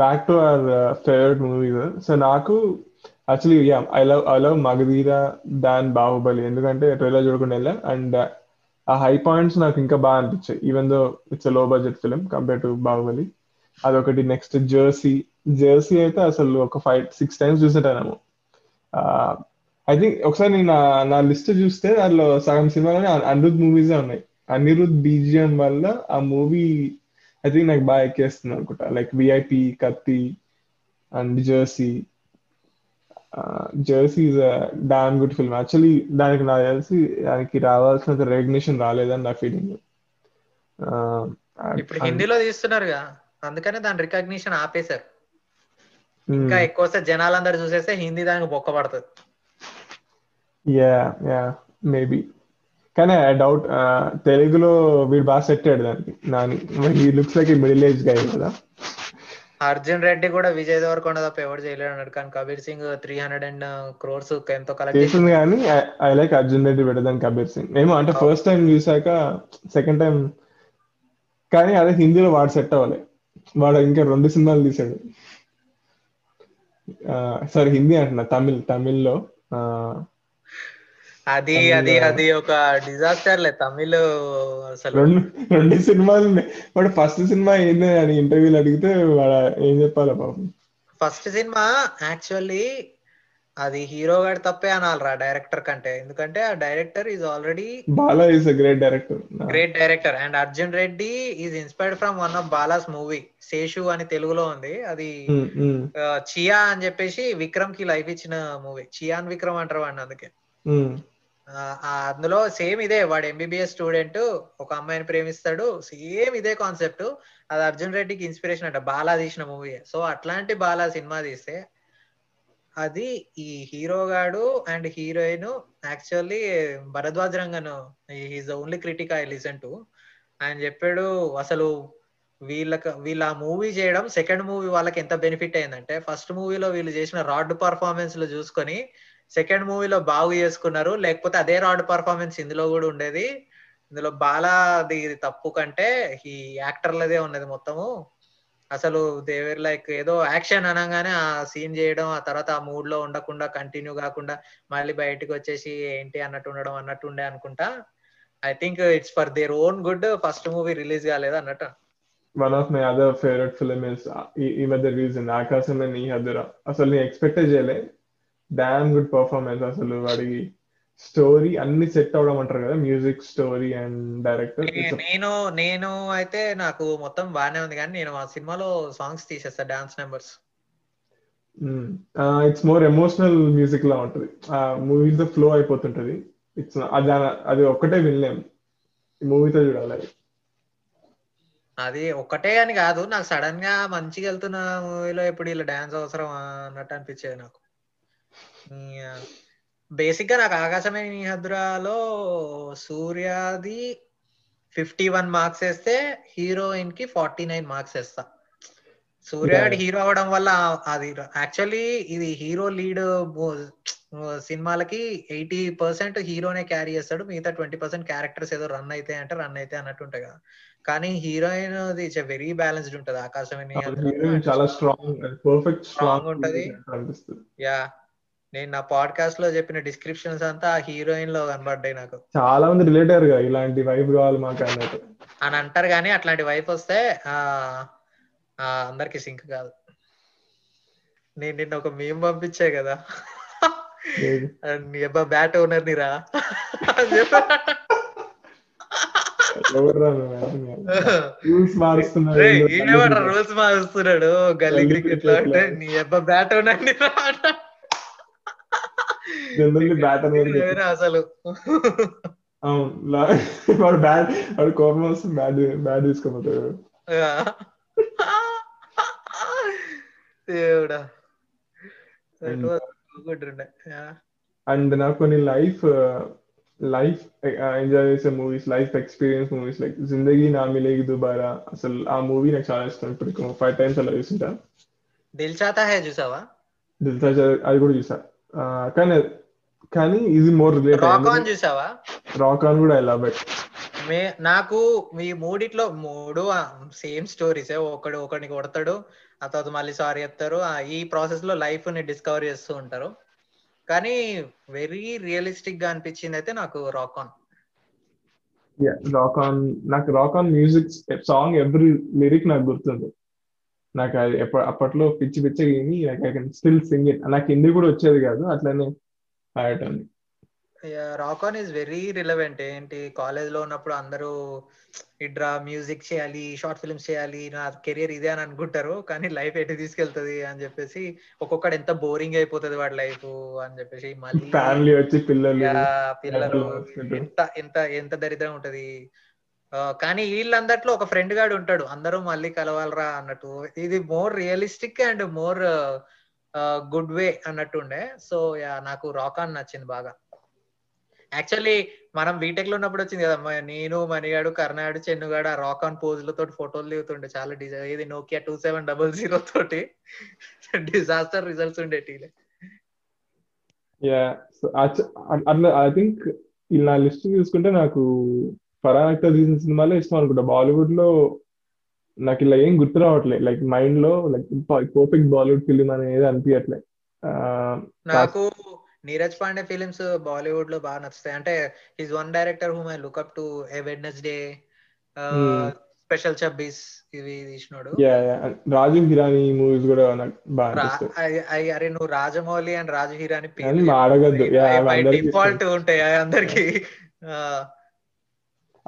back to our favourite movies so నాకు actually yeah I love I love Magadheera than Baahubali ఎందుకంటే ట్రైలర్ చూడకుండా వెళ్ళా అండ్ ఆ హై పాయింట్స్ నాకు ఇంకా బాగా అనిపించాయి even though it's low budget film compare to Baahubali అదొకటి నెక్స్ట్ జెర్సీ. జెర్సీ అయితే అసలు ఒక ఫైవ్ సిక్స్ టైమ్స్ చూసేటానేమో ఐ థింక్ ఒకసారి నేను నా లిస్ట్ చూస్తే దానిలో సగం సినిమాలోనే అనిరుద్ మూవీసే ఉన్నాయి. అనిరుద్ బీజిఎం వల్ల ఆ మూవీ ఐ థింక్ నాకు బాగా ఎక్కేస్తుంది అనుకుంటా. Like VIP Kaththi and Jersey. Jersey is damn good film actually దానికి నాకు తెలిసి దానికి రావాల్సినంత రెకగ్నిషన్ రాలేదని నా ఫీలింగ్ ఇప్పుడు హిందీలో తీస్తున్నారుగా. అందుకనే దాని రికగ్నిషన్ ఆపేశారు. ఇంకా ఎక్కువ జనాలందరూ చూసేస్తే హిందీ దానికి బొక్క పడుతుంది యా యా మేబీ కానీ ఐ డౌట్ తెలుగులో వీడు బాగా సెట్ అయ్యాడు దానికి. నాని ఈ లుక్స్ లైక్ మిడిల్ ఏజ్గా కదా. అర్జున్ రెడ్డి కూడా విజయ్ దేవరకొండ తప్ప ఎవరు చేయలేడు అన్నాడు. కానీ Kabir Singh three hundred and crores ఎంతో కలెక్ట్ చేసింది. కానీ I like Arjun Reddy better than Kabir Singh. ఏమో అంటే ఫస్ట్ టైం చూసాక సెకండ్ టైం కానీ అదే హిందీలో వాడు సెట్ అవ్వాలి. వాడు ఇంకా రెండు సినిమాలు తీసాడు సారీ హిందీ అంటున్నా తమిళ్ తమిళ్ళో అది అది అది ఒక డిజాస్టర్ లే తమిళ్ అసలు. రెండు రెండు సినిమాలు ఉన్నాయి. వాడు ఫస్ట్ సినిమా ఏంది అని ఇంటర్వ్యూలు అడిగితే వాడు ఏం చెప్పాలి పాపం. ఫస్ట్ సినిమా యాక్చువల్లీ అది హీరో గారి తప్పే అనాలరా డైరెక్టర్ కంటే. ఎందుకంటే ఆ director is already Bala a great director great director and Arjun Reddy is inspired from one of Bala's movie Seshu అని తెలుగులో ఉంది. అది చియా అని చెప్పేసి విక్రమ్కి లైఫ్ ఇచ్చిన మూవీ చియాన్ విక్రమ్ అంటారు వాడిని అందుకే. అందులో సేమ్ ఇదే వాడు ఎంబీబీఎస్ స్టూడెంట్ ఒక అమ్మాయిని ప్రేమిస్తాడు. సేమ్ ఇదే కాన్సెప్ట్ అది అర్జున్ రెడ్డికి ఇన్స్పిరేషన్ అంట. బాలా తీసిన మూవీ సో అట్లాంటి బాలా సినిమా తీస్తే అది ఈ హీరో గాడు and heroine actually Bharadwaj Rangan is only critic I listen to ఆయన చెప్పాడు అసలు వీళ్ళకి వీళ్ళ మూవీ చేయడం సెకండ్ మూవీ వాళ్ళకి ఎంత బెనిఫిట్ అయిందంటే ఫస్ట్ మూవీలో వీళ్ళు చేసిన రాడ్ పర్ఫార్మెన్స్లో చూసుకొని సెకండ్ మూవీలో బాగు చేసుకున్నారు. లేకపోతే అదే రాడ్ పర్ఫార్మెన్స్ ఇందులో కూడా ఉండేది. ఇందులో బాలాది తప్పు కంటే ఈ యాక్టర్లదే ఉన్నది మొత్తము. అసలు దేవర్ లైక్ ఏదో యాక్షన్ అనగానే ఆ సీన్ చేయడం ఆ తర్వాత ఆ మూడ్లో ఉండకుండా కంటిన్యూ కాకుండా మళ్ళీ బయటకు వచ్చేసి ఏంటి అన్నట్టు ఉండడం అన్నట్టు ఉండే అనుకుంటా. I think it's for their own good first movie release కాలేదు అన్నట్టు. One of my other favourite film is ఈ మధ్య రీజన్ ఆకాశం నీ హద్దురా అసలు నేను ఎక్స్పెక్ట్ చేయలే. డామ్ గుడ్ పర్ఫార్మెన్స్ అసలు వాడికి. స్టోరీ అన్ని సెట్ అవడం అంటారు కదా మ్యూజిక్ స్టోరీ అండ్ డైరెక్టర్ నేను నేను అయితే నాకు మొత్తం బాగానే ఉంది కానీ నేను ఆ సినిమాలో సాంగ్స్ తీసేస్తా dance numbers. It's more emotional music లా ఉంటది. ఆ మూవీస్ ఫ్లో అయిపోతుంటది. ఇట్స్ అది అది ఒక్కటే వినలేం. మూవీతో చూడాలి అది. ఒక్కటే అని కాదు నాకు సడన్గా మంచిగా వెళ్తున్న మూవీలో ఇప్పుడు ఇలా డాన్స్ అవసరం అన్నట్టు అనిపించేది నాకు. బేసిక్గా నాకు ఆకాశమే హద్రాలో సూర్యాది ఫిఫ్టీ వన్ మార్క్స్ వేస్తే హీరోయిన్కి ఫార్టీ నైన్ మార్క్స్ వేస్తా. సూర్యాడి హీరో అవడం వల్ల అది యాక్చువల్లీ ఇది హీరో లీడ్ సినిమాలకి ఎయిటీ పర్సెంట్ హీరోనే క్యారీ చేస్తాడు మిగతా ట్వంటీ పర్సెంట్ క్యారెక్టర్స్ ఏదో రన్ అయితే అంటే రన్ అయితే అన్నట్టు ఉంటాయి కదా. కానీ హీరోయిన్ వెరీ బ్యాలెన్స్డ్ ఉంటది ఆకాశం చాలా స్ట్రాంగ్ పర్ఫెక్ట్ స్ట్రాంగ్ ఉంటది. యా నేను నా పాడ్కాస్ట్లో చెప్పిన డిస్క్రిప్షన్స్ అంతా ఆ హీరోయిన్లో కనబడ్డాయి నాకు. చాలా మంది రిలేట్ అయ్యారు ఇలాంటి వైఫ్ కావాలి మాకు అన్నట్టు. అని అంటారు కానీ అట్లాంటి వైఫ్ వస్తే ఆ అందరికి సింక్ కాదు. నేను నిన్న ఒక మేము పంపించే కదా. నీ అబ్బా బ్యాట్ ఓనర్ నిరా రూల్స్ మారుస్తున్నాడు రూల్స్ మారుస్తున్నాడు? గల్లీ క్రికెట్లో అంటే నీ అబ్బా బ్యాట్ ఓనర్ నిరా జనరల్లీ బ్యాట్ అనేది అసలు. అవును వాడు బ్యాట్ వాడు కోపం వస్తే బ్యాట్ బ్యాట్ తీసుకోపోతాడు. దేవుడా. అండ్ నాకు కొన్ని లైఫ్ లైఫ్ ఎంజాయ్ చేసే movies life experience movies like Zindagi Na Milegi దుబారా. అసలు ఆ మూవీ నాకు చాలా ఇష్టం. ఇప్పుడు ఫైవ్ టైమ్స్ అలా చూసింటా దిల్ చాతా హే చూసావా? దిల్ చాతా అది కూడా చూసా. కానీ కానీ ఇది మోర్ రిలేటెడ్ రాక్ ఆన్ చూసావా? రాక్ ఆన్ కూడా ఇట్ మే నాకు ఈ మూడిట్లో మూడు సేమ్ స్టోరీస్ ఒకడు ఒకడిని కొడతాడు ఆ తర్వాత మళ్ళీ సారీ చెప్తారు. ఈ ప్రాసెస్లో లైఫ్ని డిస్కవర్ చేస్తూ ఉంటారు. కానీ వెరీ రియలిస్టిక్గా అనిపించింది అయితే నాకు రాక్ ఆన్ రాక్ ఆన్ నాకు Rock On music song every lyric నాకు గుర్తుంది. నాకు అది అప్పట్లో పిచ్చి పిచ్చిగా విని I can still sing it నాకు హిందీ కూడా వచ్చేది కాదు. అట్లనే Rock On is very relevant ఏంటి? కాలేజ్లో ఉన్నప్పుడు అందరూ ఇడ్రా మ్యూజిక్ చేయాలి షార్ట్ ఫిల్మ్స్ చేయాలి నా కెరియర్ ఇదే అని అనుకుంటారు. కానీ లైఫ్ ఎటు తీసుకెళ్తది అని చెప్పేసి ఒక్కొక్కడు ఎంత బోరింగ్ అయిపోతుంది వాడి లైఫ్ అని చెప్పేసి మళ్ళీ ఫ్యామిలీ వచ్చి పిల్లలు పిల్లలు ఎంత ఎంత ఎంత దరిద్రం ఉంటది. కానీ వీళ్ళందట్లో ఒక ఫ్రెండ్ గాడు ఉంటాడు. అందరూ మళ్ళీ కలవాలరా అన్నట్టు. ఇది more realistic and more good way అన్నట్టు ఉండే సో యా నాకు రాక్ ఆన్ నచ్చింది బాగా. యాక్చువల్లీ మనం బీటెక్లో ఉన్నప్పుడు వచ్చింది కదా నేను మణిగాడు కర్ణాడు చెన్నుగాడు ఆ రాక్ ఆన్ పోజులతో ఫోటోలు దిగుతుండే. చాలా డిజైన్ ఇది Nokia two seven double zero తోటి. డిజాస్టర్ రిజల్ట్స్ ఉండేటి యా అట్లా ఐ థింక్ ఇలా లిస్ట్ చూసుకుంటే నాకు ఫరాన్ అక్తర్ తీసిన సినిమాలే ఇష్టం అనుకుంటా. బాలీవుడ్లో నాకు ఇలా ఏం గుర్తు రావట్లేదు. లైక్ మైండ్లో లైక్ పర్ఫెక్ట్ బాలీవుడ్ ఫిలిం అనేది అనిపించట్లేదు నాకు నీరజ్ పాండే ఫిలిమ్స్ బాలీవుడ్లో బాగా నచ్చుతాయి. అంటే is one director whom I look up to a Wednesday Hmm. Special Chabbis ఇవి తీసినాడు. యా రాజీవ్ హిరానీ మూవీస్ కూడా నాకు బాగా అరే నువ్వు రాజమౌళి అండ్ రాజు హీరాని డిఫాల్ట్ ఉంటాయి. అందరికి.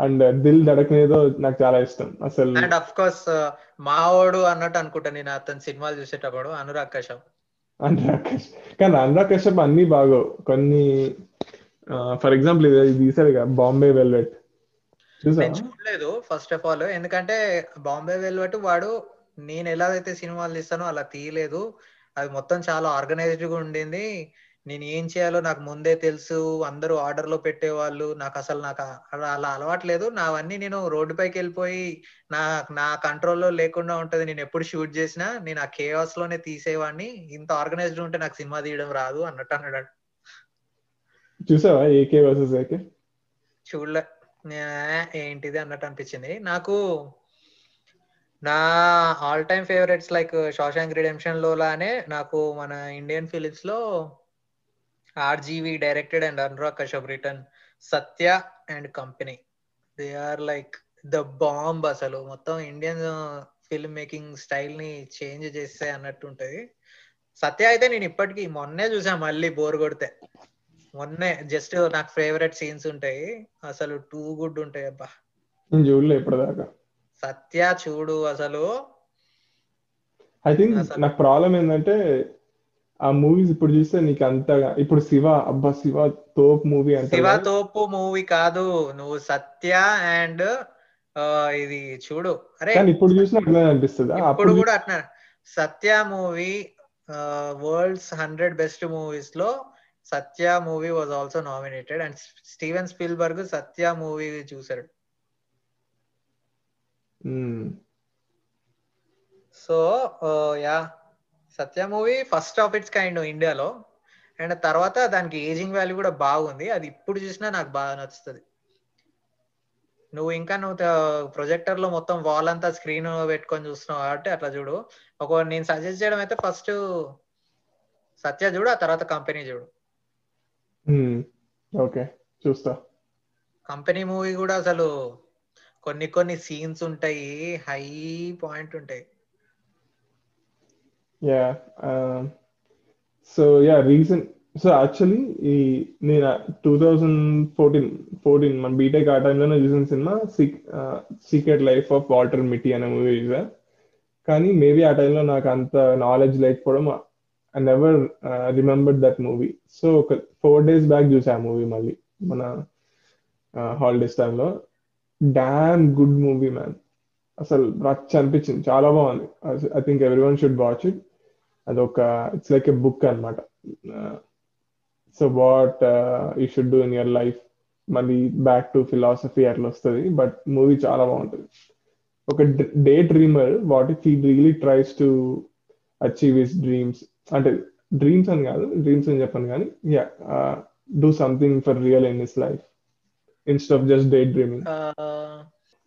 అండ్ దిల్ ధడకనేదో నాకు చాలా ఇష్టం. అసలు అండ్ అఫ్ కోర్స్ మావోడు అన్నట్టు అనుకుంటా నేను అతని సినిమాలు చూసేటప్పుడు అనురాగ్ కశ్యప్. అనురాగ్ కశ్యప్. కానీ అనురాగ్ కశ్యప్ అన్ని బాగో కొన్ని ఫర్ ఎగ్జాంపుల్ ఇది తీసాడు కదా బాంబే వెల్వెట్. నేను చూడలేదు ఫస్ట్ ఆఫ్ ఆల్. ఎందుకంటే బాంబే వెల్వెట్ వాడు నేను ఎలా అయితే సినిమాలు తీస్తానో అలా తీయలేదు. అది మొత్తం చాలా ఆర్గనైజ్డ్గా ఉండింది. నేను ఏం చేయాలో నాకు ముందే తెలుసు అందరూ ఆర్డర్లో పెట్టేవాళ్ళు నాకు అసలు నాకు అలా అలా అలవాట్లేదు నావన్నీ నేను రోడ్డు పైకి వెళ్ళిపోయి నా నా కంట్రోల్లో లేకుండా ఉంటది. నేను ఎప్పుడు షూట్ చేసినా నేను ఆ కేఆస్లోనే తీసేవాడిని. ఇంత ఆర్గనైజ్డ్ ఉంటే నాకు సినిమా తీయడం రాదు అన్నట్టు అన్నాడు. చూసావా ఏకే వర్సెస్ ఏకే చూడలే. ఏంటిది అన్నట్టు అనిపించింది. నాకు నా all time favourites like Shawshank రిడెంప్షన్లో లానే నాకు మన Indian ఫిలిమ్స్లో RGV directed and Anurag Kashyap return Satya and Company they are like the bomb అసలు. మొత్తం ఇండియన్ ఫిల్మ్ మేకింగ్ స్టైల్ని చేంజ్ చేస్తే అన్నట్టు ఉంటది. సత్య అయితే నేను ఇప్పటికీ మొన్నే చూసా మళ్ళీ బోర్ కొడితే. మొన్నే జస్ట్ నాకు ఫేవరెట్ సీన్స్ ఉంటాయి. అసలు టూ గుడ్ ఉంటాయి అబ్బా. చూడలే ఇప్పటిదాకా. సత్య చూడు అసలు. ఐ థింక్ నాకు ప్రాబ్లం ఏంటంటే ఆ మూవీస్ ఇప్పుడు చూస్తే నీకు అంతగా ఇప్పుడు శివ అబ్బా శివ తోప్ మూవీ అంటే శివ తోపు మూవీ కాదు నువ్వు సత్య అండ్ ఇది చూడు. అరే కానీ ఇప్పుడు చూసినా అనిపిస్తుంది? ఇప్పుడు కూడా అట్లా Satya movie world's hundred best మూవీస్లో Satya movie was also nominated and Steven Spielberg Satya movie చూసాడు so yeah Satya movie first of its kind ఇండియాలో అండ్ తర్వాత దానికి ఏజింగ్ వాల్యూ కూడా బాగుంది. అది ఇప్పుడు చూసినా నాకు బాగా నచ్చుతుంది. నువ్వు ఇంకా నువ్వు ప్రొజెక్టర్లో మొత్తం వాల్ అంతా స్క్రీన్ పెట్టుకొని చూస్తున్నావు కాబట్టి అట్లా చూడు. ఒక నేను సజెస్ట్ చేయడం అయితే ఫస్ట్ సత్య చూడు ఆ తర్వాత కంపెనీ చూడు. ఓకే. చూస్తా. కంపెనీ మూవీ కూడా అసలు కొన్ని కొన్ని సీన్స్ ఉంటాయి హై పాయింట్ ఉంటాయి. Yeah so yeah recent so actually ఈ నేను టూ థౌజండ్ ఫోర్టీన్ ఫోర్టీన్ మన బీటెక్ ఆ టైంలోనే చూసిన cinema Secret Life of Walter Mitty అనే మూవీ చూసా. కానీ మేబీ ఆ టైంలో నాకు అంత నాలెడ్జ్ లేకపోవడం I never remember that movie so ఒక ఫోర్ డేస్ బ్యాక్ చూసా ఆ మూవీ మళ్ళీ మన హాలిడేస్ టైంలో డామ్ గుడ్ మూవీ మ్యాన్ అసలు రచ్ అనిపించింది. చాలా బాగుంది. I think everyone should watch it అదొక ఇట్స్ లైక్ ఎ బుక్ అనమాట so what you should do in your life మళ్ళీ బ్యాక్ టు ఫిలాసఫీ అట్లా వస్తుంది బట్ మూవీ చాలా బాగుంటుంది. ఒక daydreamer what if he really tries to achieve his dreams అంటే dreams అని కాదు డ్రీమ్స్ అని చెప్పాను కానీ yeah do something for real in his life instead of just daydreaming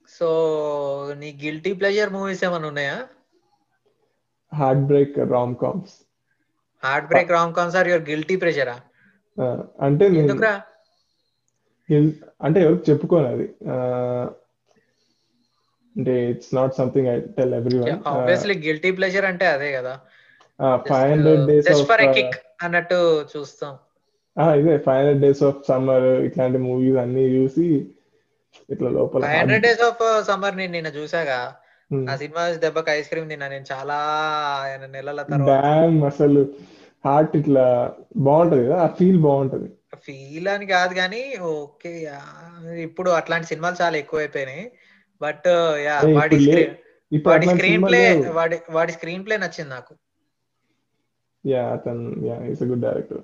so నీ గిల్టీ ప్లెజర్ మూవీస్ ఏమైనా ఉన్నాయా? Heartbreak rom coms heartbreak rom coms are your guilty ప్రెషరా అంటే ఎందుకురా అంటే ఎవరికి చెప్పుకోను అది. అంటే it's not something I tell everyone obviously guilty pleasure అంటే అదే కదా. Five hundred days just for a kick అన్నట్టు చూస్తాం. ఆ, ఇదే five hundred days of summer ఇట్లాంటి మూవీస్ అన్ని చూసి ఇట్లా లోపల five hundred days of summer నేను నిన్న చూసాగా. ఆ సినిమా దెబ్బకి ఐస్ క్రీమ్ తిన్నా నేను చాలా నెలల తర్వాత. అసలు హార్ట్ ఇట్లా బాగుంటది కదా ఆ ఫీల్ బాగుంటది. ఫీల్ అని కాదు కానీ ఓకే ఇప్పుడు అట్లాంటి సినిమాలు చాలా ఎక్కువైపోయినాయి. బట్ యా వాడి స్క్రీన్ వాడి స్క్రీన్ ప్లే. వాడి వాడి స్క్రీన్ ప్లే నచ్చింది నాకు. యా అతను yeah it's good director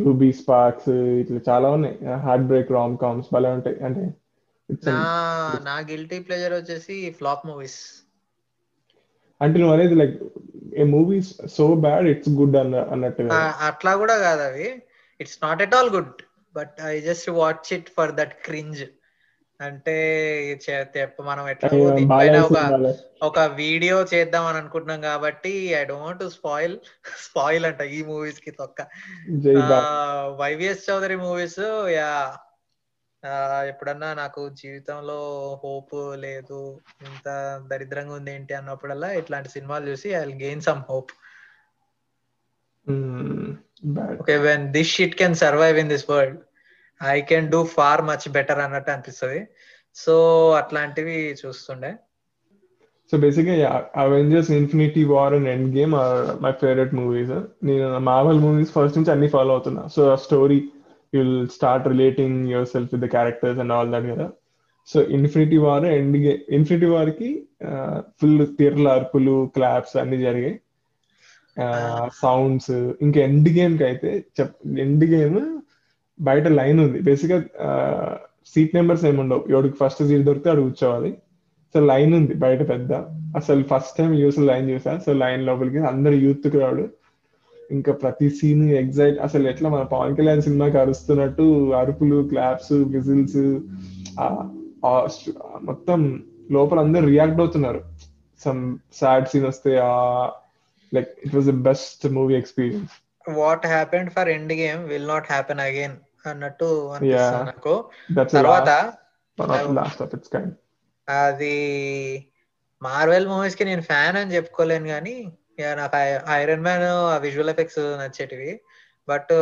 Ruby Sparks ఇట్లా చాలా ఉన్నాయి. హార్ట్ బ్రేక్ రామ్ కామ్స్ భలే ఉంటాయి. అంటే నా నా గిల్టీ ప్లెజర్ వచ్చేసి ఫ్లాప్ మూవీస్ అంటే నువ్వు అనేది like a movie so bad it's good అన్న అన్నట్టు. అట్లా కూడా కాదు అవి. It's not at all good but I just watch it for that cringe అంటే మనం ఎట్లా దీనిపైన ఒక ఒక వీడియో చేద్దాం అని అనుకుంటున్నాం కాబట్టి ఐ డోంట్ స్పాయిల్ స్పాయిల్ అంట ఈ మూవీస్కి తొక్క. వైవిఎస్ చౌదరి మూవీస్ యా ఎప్పుడన్నా నాకు జీవితంలో హోప్ లేదు ఇంత దరిద్రంగా ఉంది ఏంటి అన్నప్పుడల్లా ఇట్లాంటి సినిమాలు చూసి I gain some hope. Bad okay when this shit can survive in this world I can do far much better అన్నట్టు అనిపిస్తుంది. సో అట్లాంటివి చూస్తుండే. సో బేసిక్గా Avengers Infinity War and Endgame are my favourite movies నేను Marvel movies first నుంచి అన్ని follow అవుతున్నా. So ఆ story you'll start relating yourself with the characters and all that కదా? So Infinity War Endgame Infinity వార్కి full తీర్ల అర్పులు claps అన్ని జరిగాయి. సౌండ్స్ ఇంకా ఎండ్ గేమ్కి అయితే చెప్ ఎండ్ గేమ్ బయట లైన్ ఉంది. బేసిక్గా సీట్ నెంబర్స్ ఏముండవు ఎవడికి ఫస్ట్ సీట్ దొరికితే అడు కూర్చోవాలి. సో లైన్ ఉంది బయట పెద్ద. అసలు ఫస్ట్ టైం యూస్ లైన్ చూసా. సో లైన్ లోపలికి అందరు యూత్ క్రౌడ్ ఇంకా ప్రతి సీన్ ఎగ్జైట్ అసలు ఎట్లా మన పవన్ కళ్యాణ్ సినిమాకి అరుస్తున్నట్టు అరుపులు క్లాప్స్ విజిల్స్ మొత్తం లోపల అందరు రియాక్ట్ అవుతున్నారు. సమ్ సాడ్ సీన్ వస్తే ఆ like it was the best movie experience what happened for Endgame will not happen again అన్నట్టు. నాకు. తర్వాత అది మార్వెల్ మూవీస్కి నేను ఫ్యాన్ అని చెప్పుకోలేను కానీ నాకు ఐరన్ మ్యాన్ ఆ విజువల్ ఎఫెక్ట్స్ నచ్చేటివి. బట్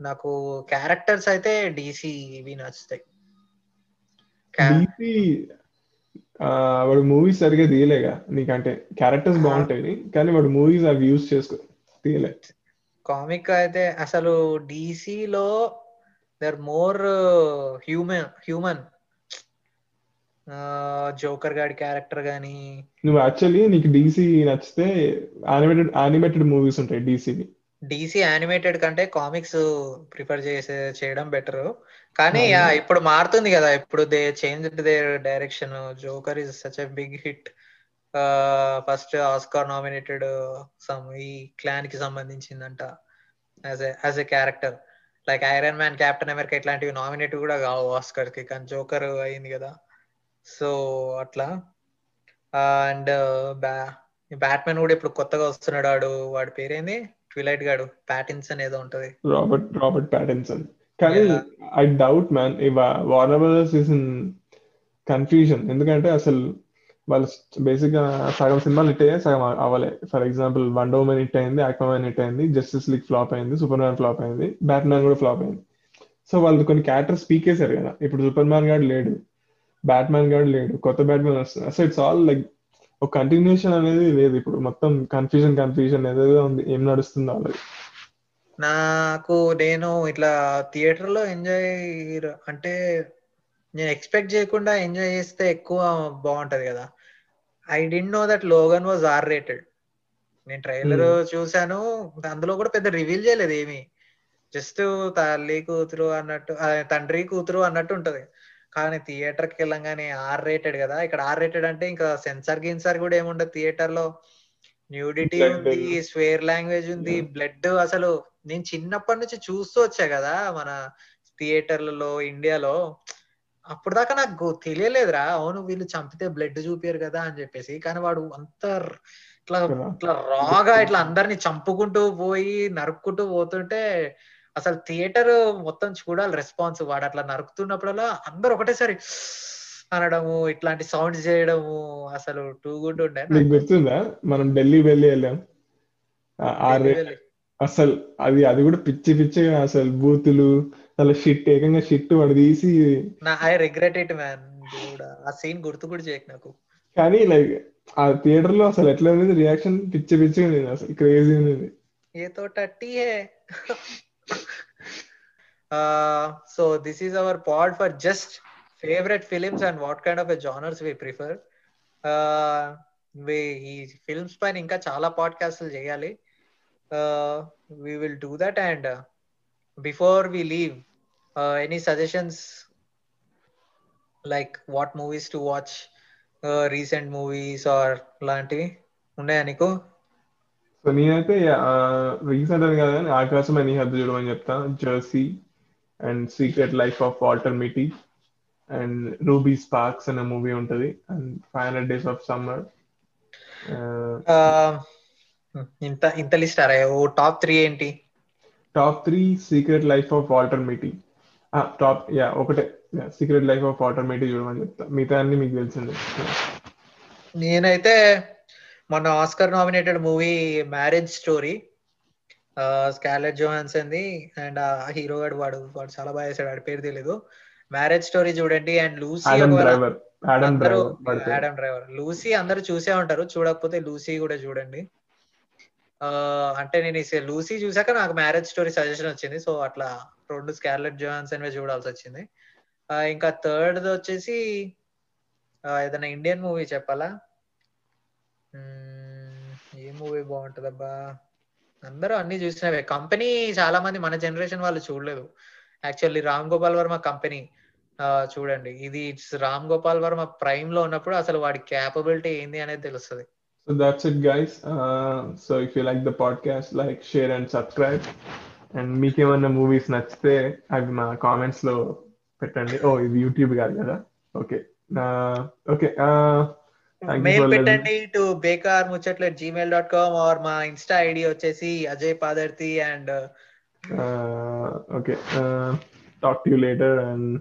నాకు క్యారెక్టర్స్ అయితే డీసీ ఇవి నచ్చుతాయి. వాడు మూవీస్ సరిగా తీయలేగా. నీకంటే క్యారెక్టర్స్. బాగుంటాయి కానీ వాడు మూవీస్ అవి యూస్ చేసుకో తీయలే. కామిక్ అయితే అసలు డీసీలో they're more human human Joker గాడి క్యారెక్టర్ గాని నువ్వు యాక్చువల్లీ నీకు డీసీ నచ్చితే యానిమేటెడ్ యానిమేటెడ్ మూవీస్ ఉంటాయి డీసీవి డీసీ యానిమేటెడ్ కంటే కామిక్స్ ప్రిఫర్ చేసే చేయడం బెటర్ కానీ ఇప్పుడు మారుతుంది కదా. ఇప్పుడు they change their direction Joker is such a big hit first Oscar nominated some ఈ క్లాన్కి సంబంధించిందంట. As as a character like Iron Man Captain America ఇట్లాంటివి నామినేట్ కూడా కావు ఆస్కర్కి. కానీ జోకర్ అయింది కదా. సో అట్లా. అండ్ బ్యా బ్యాట్మెన్ కూడా ఇప్పుడు కొత్తగా వస్తున్నాడు వాడు వాడి పేరేంది? ట్విలైట్ గాడు. ప్యాటిన్సన్ ఏదో ఉంటది. రాబర్ట్ రాబర్ట్ ప్యాటిన్సన్ కానీ. I doubt man Warner Brothers is in confusion. ఎందుకంటే అసలు వాళ్ళు బేసిక్గా సగం సినిమాలు హిట్ అయ్యాయి సగం అవ్వలే. For example one man hit అయింది ఆక్వామ్యాన్ హిట్ అయింది జస్టిస్ లీగ్ ఫ్లాప్ అయింది సూపర్ మ్యాన్ ఫ్లాప్ అయింది బ్యాట్ మ్యాన్ కూడా ఫ్లాప్ అయింది. సో వాళ్ళు కొన్ని క్యారెక్టర్స్ పీకేశారు కదా. ఇప్పుడు సూపర్ మ్యాన్ గాడు లేడు. బ్యాట్ మ్యాన్ గాడు లేడు కొత్త బ్యాట్ మ్యాన్ వస్తుంది సో ఇట్స్ ఆల్ లైక్ ఒక కంటిన్యూషన్ అనేది లేదు ఇప్పుడు. మొత్తం కన్ఫ్యూజన్ కన్ఫ్యూజన్ ఏదేదో ఉంది. ఏం నడుస్తుందో వాళ్ళది నాకు నేను ఇట్లా థియేటర్లో ఎంజాయ్ అంటే నేను ఎక్స్పెక్ట్ చేయకుండా ఎంజాయ్ చేస్తే ఎక్కువ బాగుంటది కదా. I didn't know that Logan was R rated నేను ట్రైలర్ చూసాను అందులో కూడా పెద్ద రివీల్ చేయలేదు ఏమి. జస్ట్ తల్లి కూతురు అన్నట్టు తండ్రి కూతురు అన్నట్టు ఉంటది. కానీ థియేటర్కి వెళ్ళంగానే ఆర్ రేటెడ్ కదా. ఇక్కడ ఆర్ రేటెడ్ అంటే ఇంకా సెన్సార్ గిన్సార్ కూడా ఏముండదు థియేటర్లో. న్యూడిటీ. ఉంది స్వేర్ లాంగ్వేజ్ ఉంది బ్లడ్ అసలు నేను చిన్నప్పటి నుంచి చూస్తూ వచ్చా కదా మన థియేటర్లలో ఇండియాలో అప్పుడు దాకా నాకు తెలియలేదురా. అవును వీళ్ళు చంపితే బ్లడ్ చూపారు కదా అని చెప్పేసి. కానీ వాడు అంత ఇట్లా. ఇట్లా రాగా ఇట్లా అందరిని చంపుకుంటూ పోయి నరుక్కుంటూ పోతుంటే అసలు థియేటర్ మొత్తం చూడాలి రెస్పాన్స్ వాడు అట్లా నరుకుతున్నప్పుడల్లా అందరు ఒకటేసారి అనడము ఇట్లాంటి సౌండ్స్ చేయడము అసలు టూ గుడ్ ఉండే. గుర్తుందా? మనం ఢిల్లీ వెళ్ళి వెళ్ళాం. అసలు అది అది కూడా పిచ్చి పిచ్చిగా అసలు బూతులు అసలు షిట్ ఏకంగా షిట్ వాడు తీసి ఐ రిగ్రెట్ ఇట్ మ్యాన్ ఆ సీన్ గుర్తు కూడా చేయకు నాకు. కానీ లైక్ ఆ థియేటర్లో అసలు ఎట్లా ఉంది రియాక్షన్ పిచ్చి పిచ్చి ఉంది అసలు క్రేజీ ఉంది ఏ తోట టీ uh, so this is our pod for just favorite films and what kind of a genres we prefer uh, we ఈ ఫిల్మ్స్ పైన ఇంకా చాలా పాడ్కాస్ట్లు చేయాలి we will do that and uh, before we leave uh, any suggestions like what movies to watch uh, recent movies or లాంటివి ఉన్నాయా నీకు so నేనైతే రీసెంట్ అని కాదు కానీ ఆకాశం అని హద్దు చూడమని చెప్తా. Jersey and Secret Life of Walter Mitty and Ruby Sparks అనే మూవీ ఉంటది. And Five Hundred Days of Summer ఇంత ఇంత లిస్ట్ అరే ఓ టాప్ త్రీ ఏంటి? Top three Secret Life of Walter Mitty top yeah ఒకటే. Secret Life of Walter Mitty చూడమని చెప్తా. మిగతా అన్ని మీకు తెలిసిందే. నేనైతే మొన్న Oscar nominated movie Marriage Story Scarlett Johansson the and ఆ హీరో గాడు వాడు వాడు చాలా బాగా చేశాడు వాడి పేరు తెలియదు మ్యారేజ్ స్టోరీ చూడండి అండ్ లూసీ ఆడమ్ డ్రైవర్ అందరూ డ్రైవర్ లూసీ అందరూ చూసే ఉంటారు చూడకపోతే లూసీ కూడా చూడండి. అంటే నేను లూసీ చూసాక నాకు మ్యారేజ్ స్టోరీ సజెషన్ వచ్చింది సో అట్లా రెండు స్కార్లెట్ జోహాన్సన్ చూడాల్సి వచ్చింది. ఇంకా థర్డ్ వచ్చేసి ఏదైనా ఇండియన్ మూవీ చెప్పాలా? మూవీ బాగుంటదబ్బా. అందరూ అన్ని చూసినవే. కంపెనీ చాలా మంది మన జనరేషన్ వాళ్ళు చూడలేదు. యాక్చువల్లీ రామ్ గోపాల్ వర్మ కంపెనీ చూడండి. ఇది ఇట్స్ రామ్ గోపాల్ వర్మ ప్రైమ్లో ఉన్నప్పుడు అసలు వాడి క్యాపబిలిటీ ఏంది అనేది తెలుస్తుంది. So that's it guys so if you like the podcast like share and subscribe subscribe. And మీకేమన్నా మూవీస్ నచ్చితే అవి మా కామెంట్స్లో పెట్టండి. ఓ ఇది యూట్యూబ్ కాదు కదా? Okay okay uh, uh, mail పెట్టండి to Bekar Muchatlu Gmail dot com or మా ఇన్స్టా ఐడి వచ్చేసి Ajay Padarthi and okay talk to you later and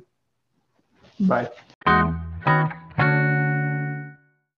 bye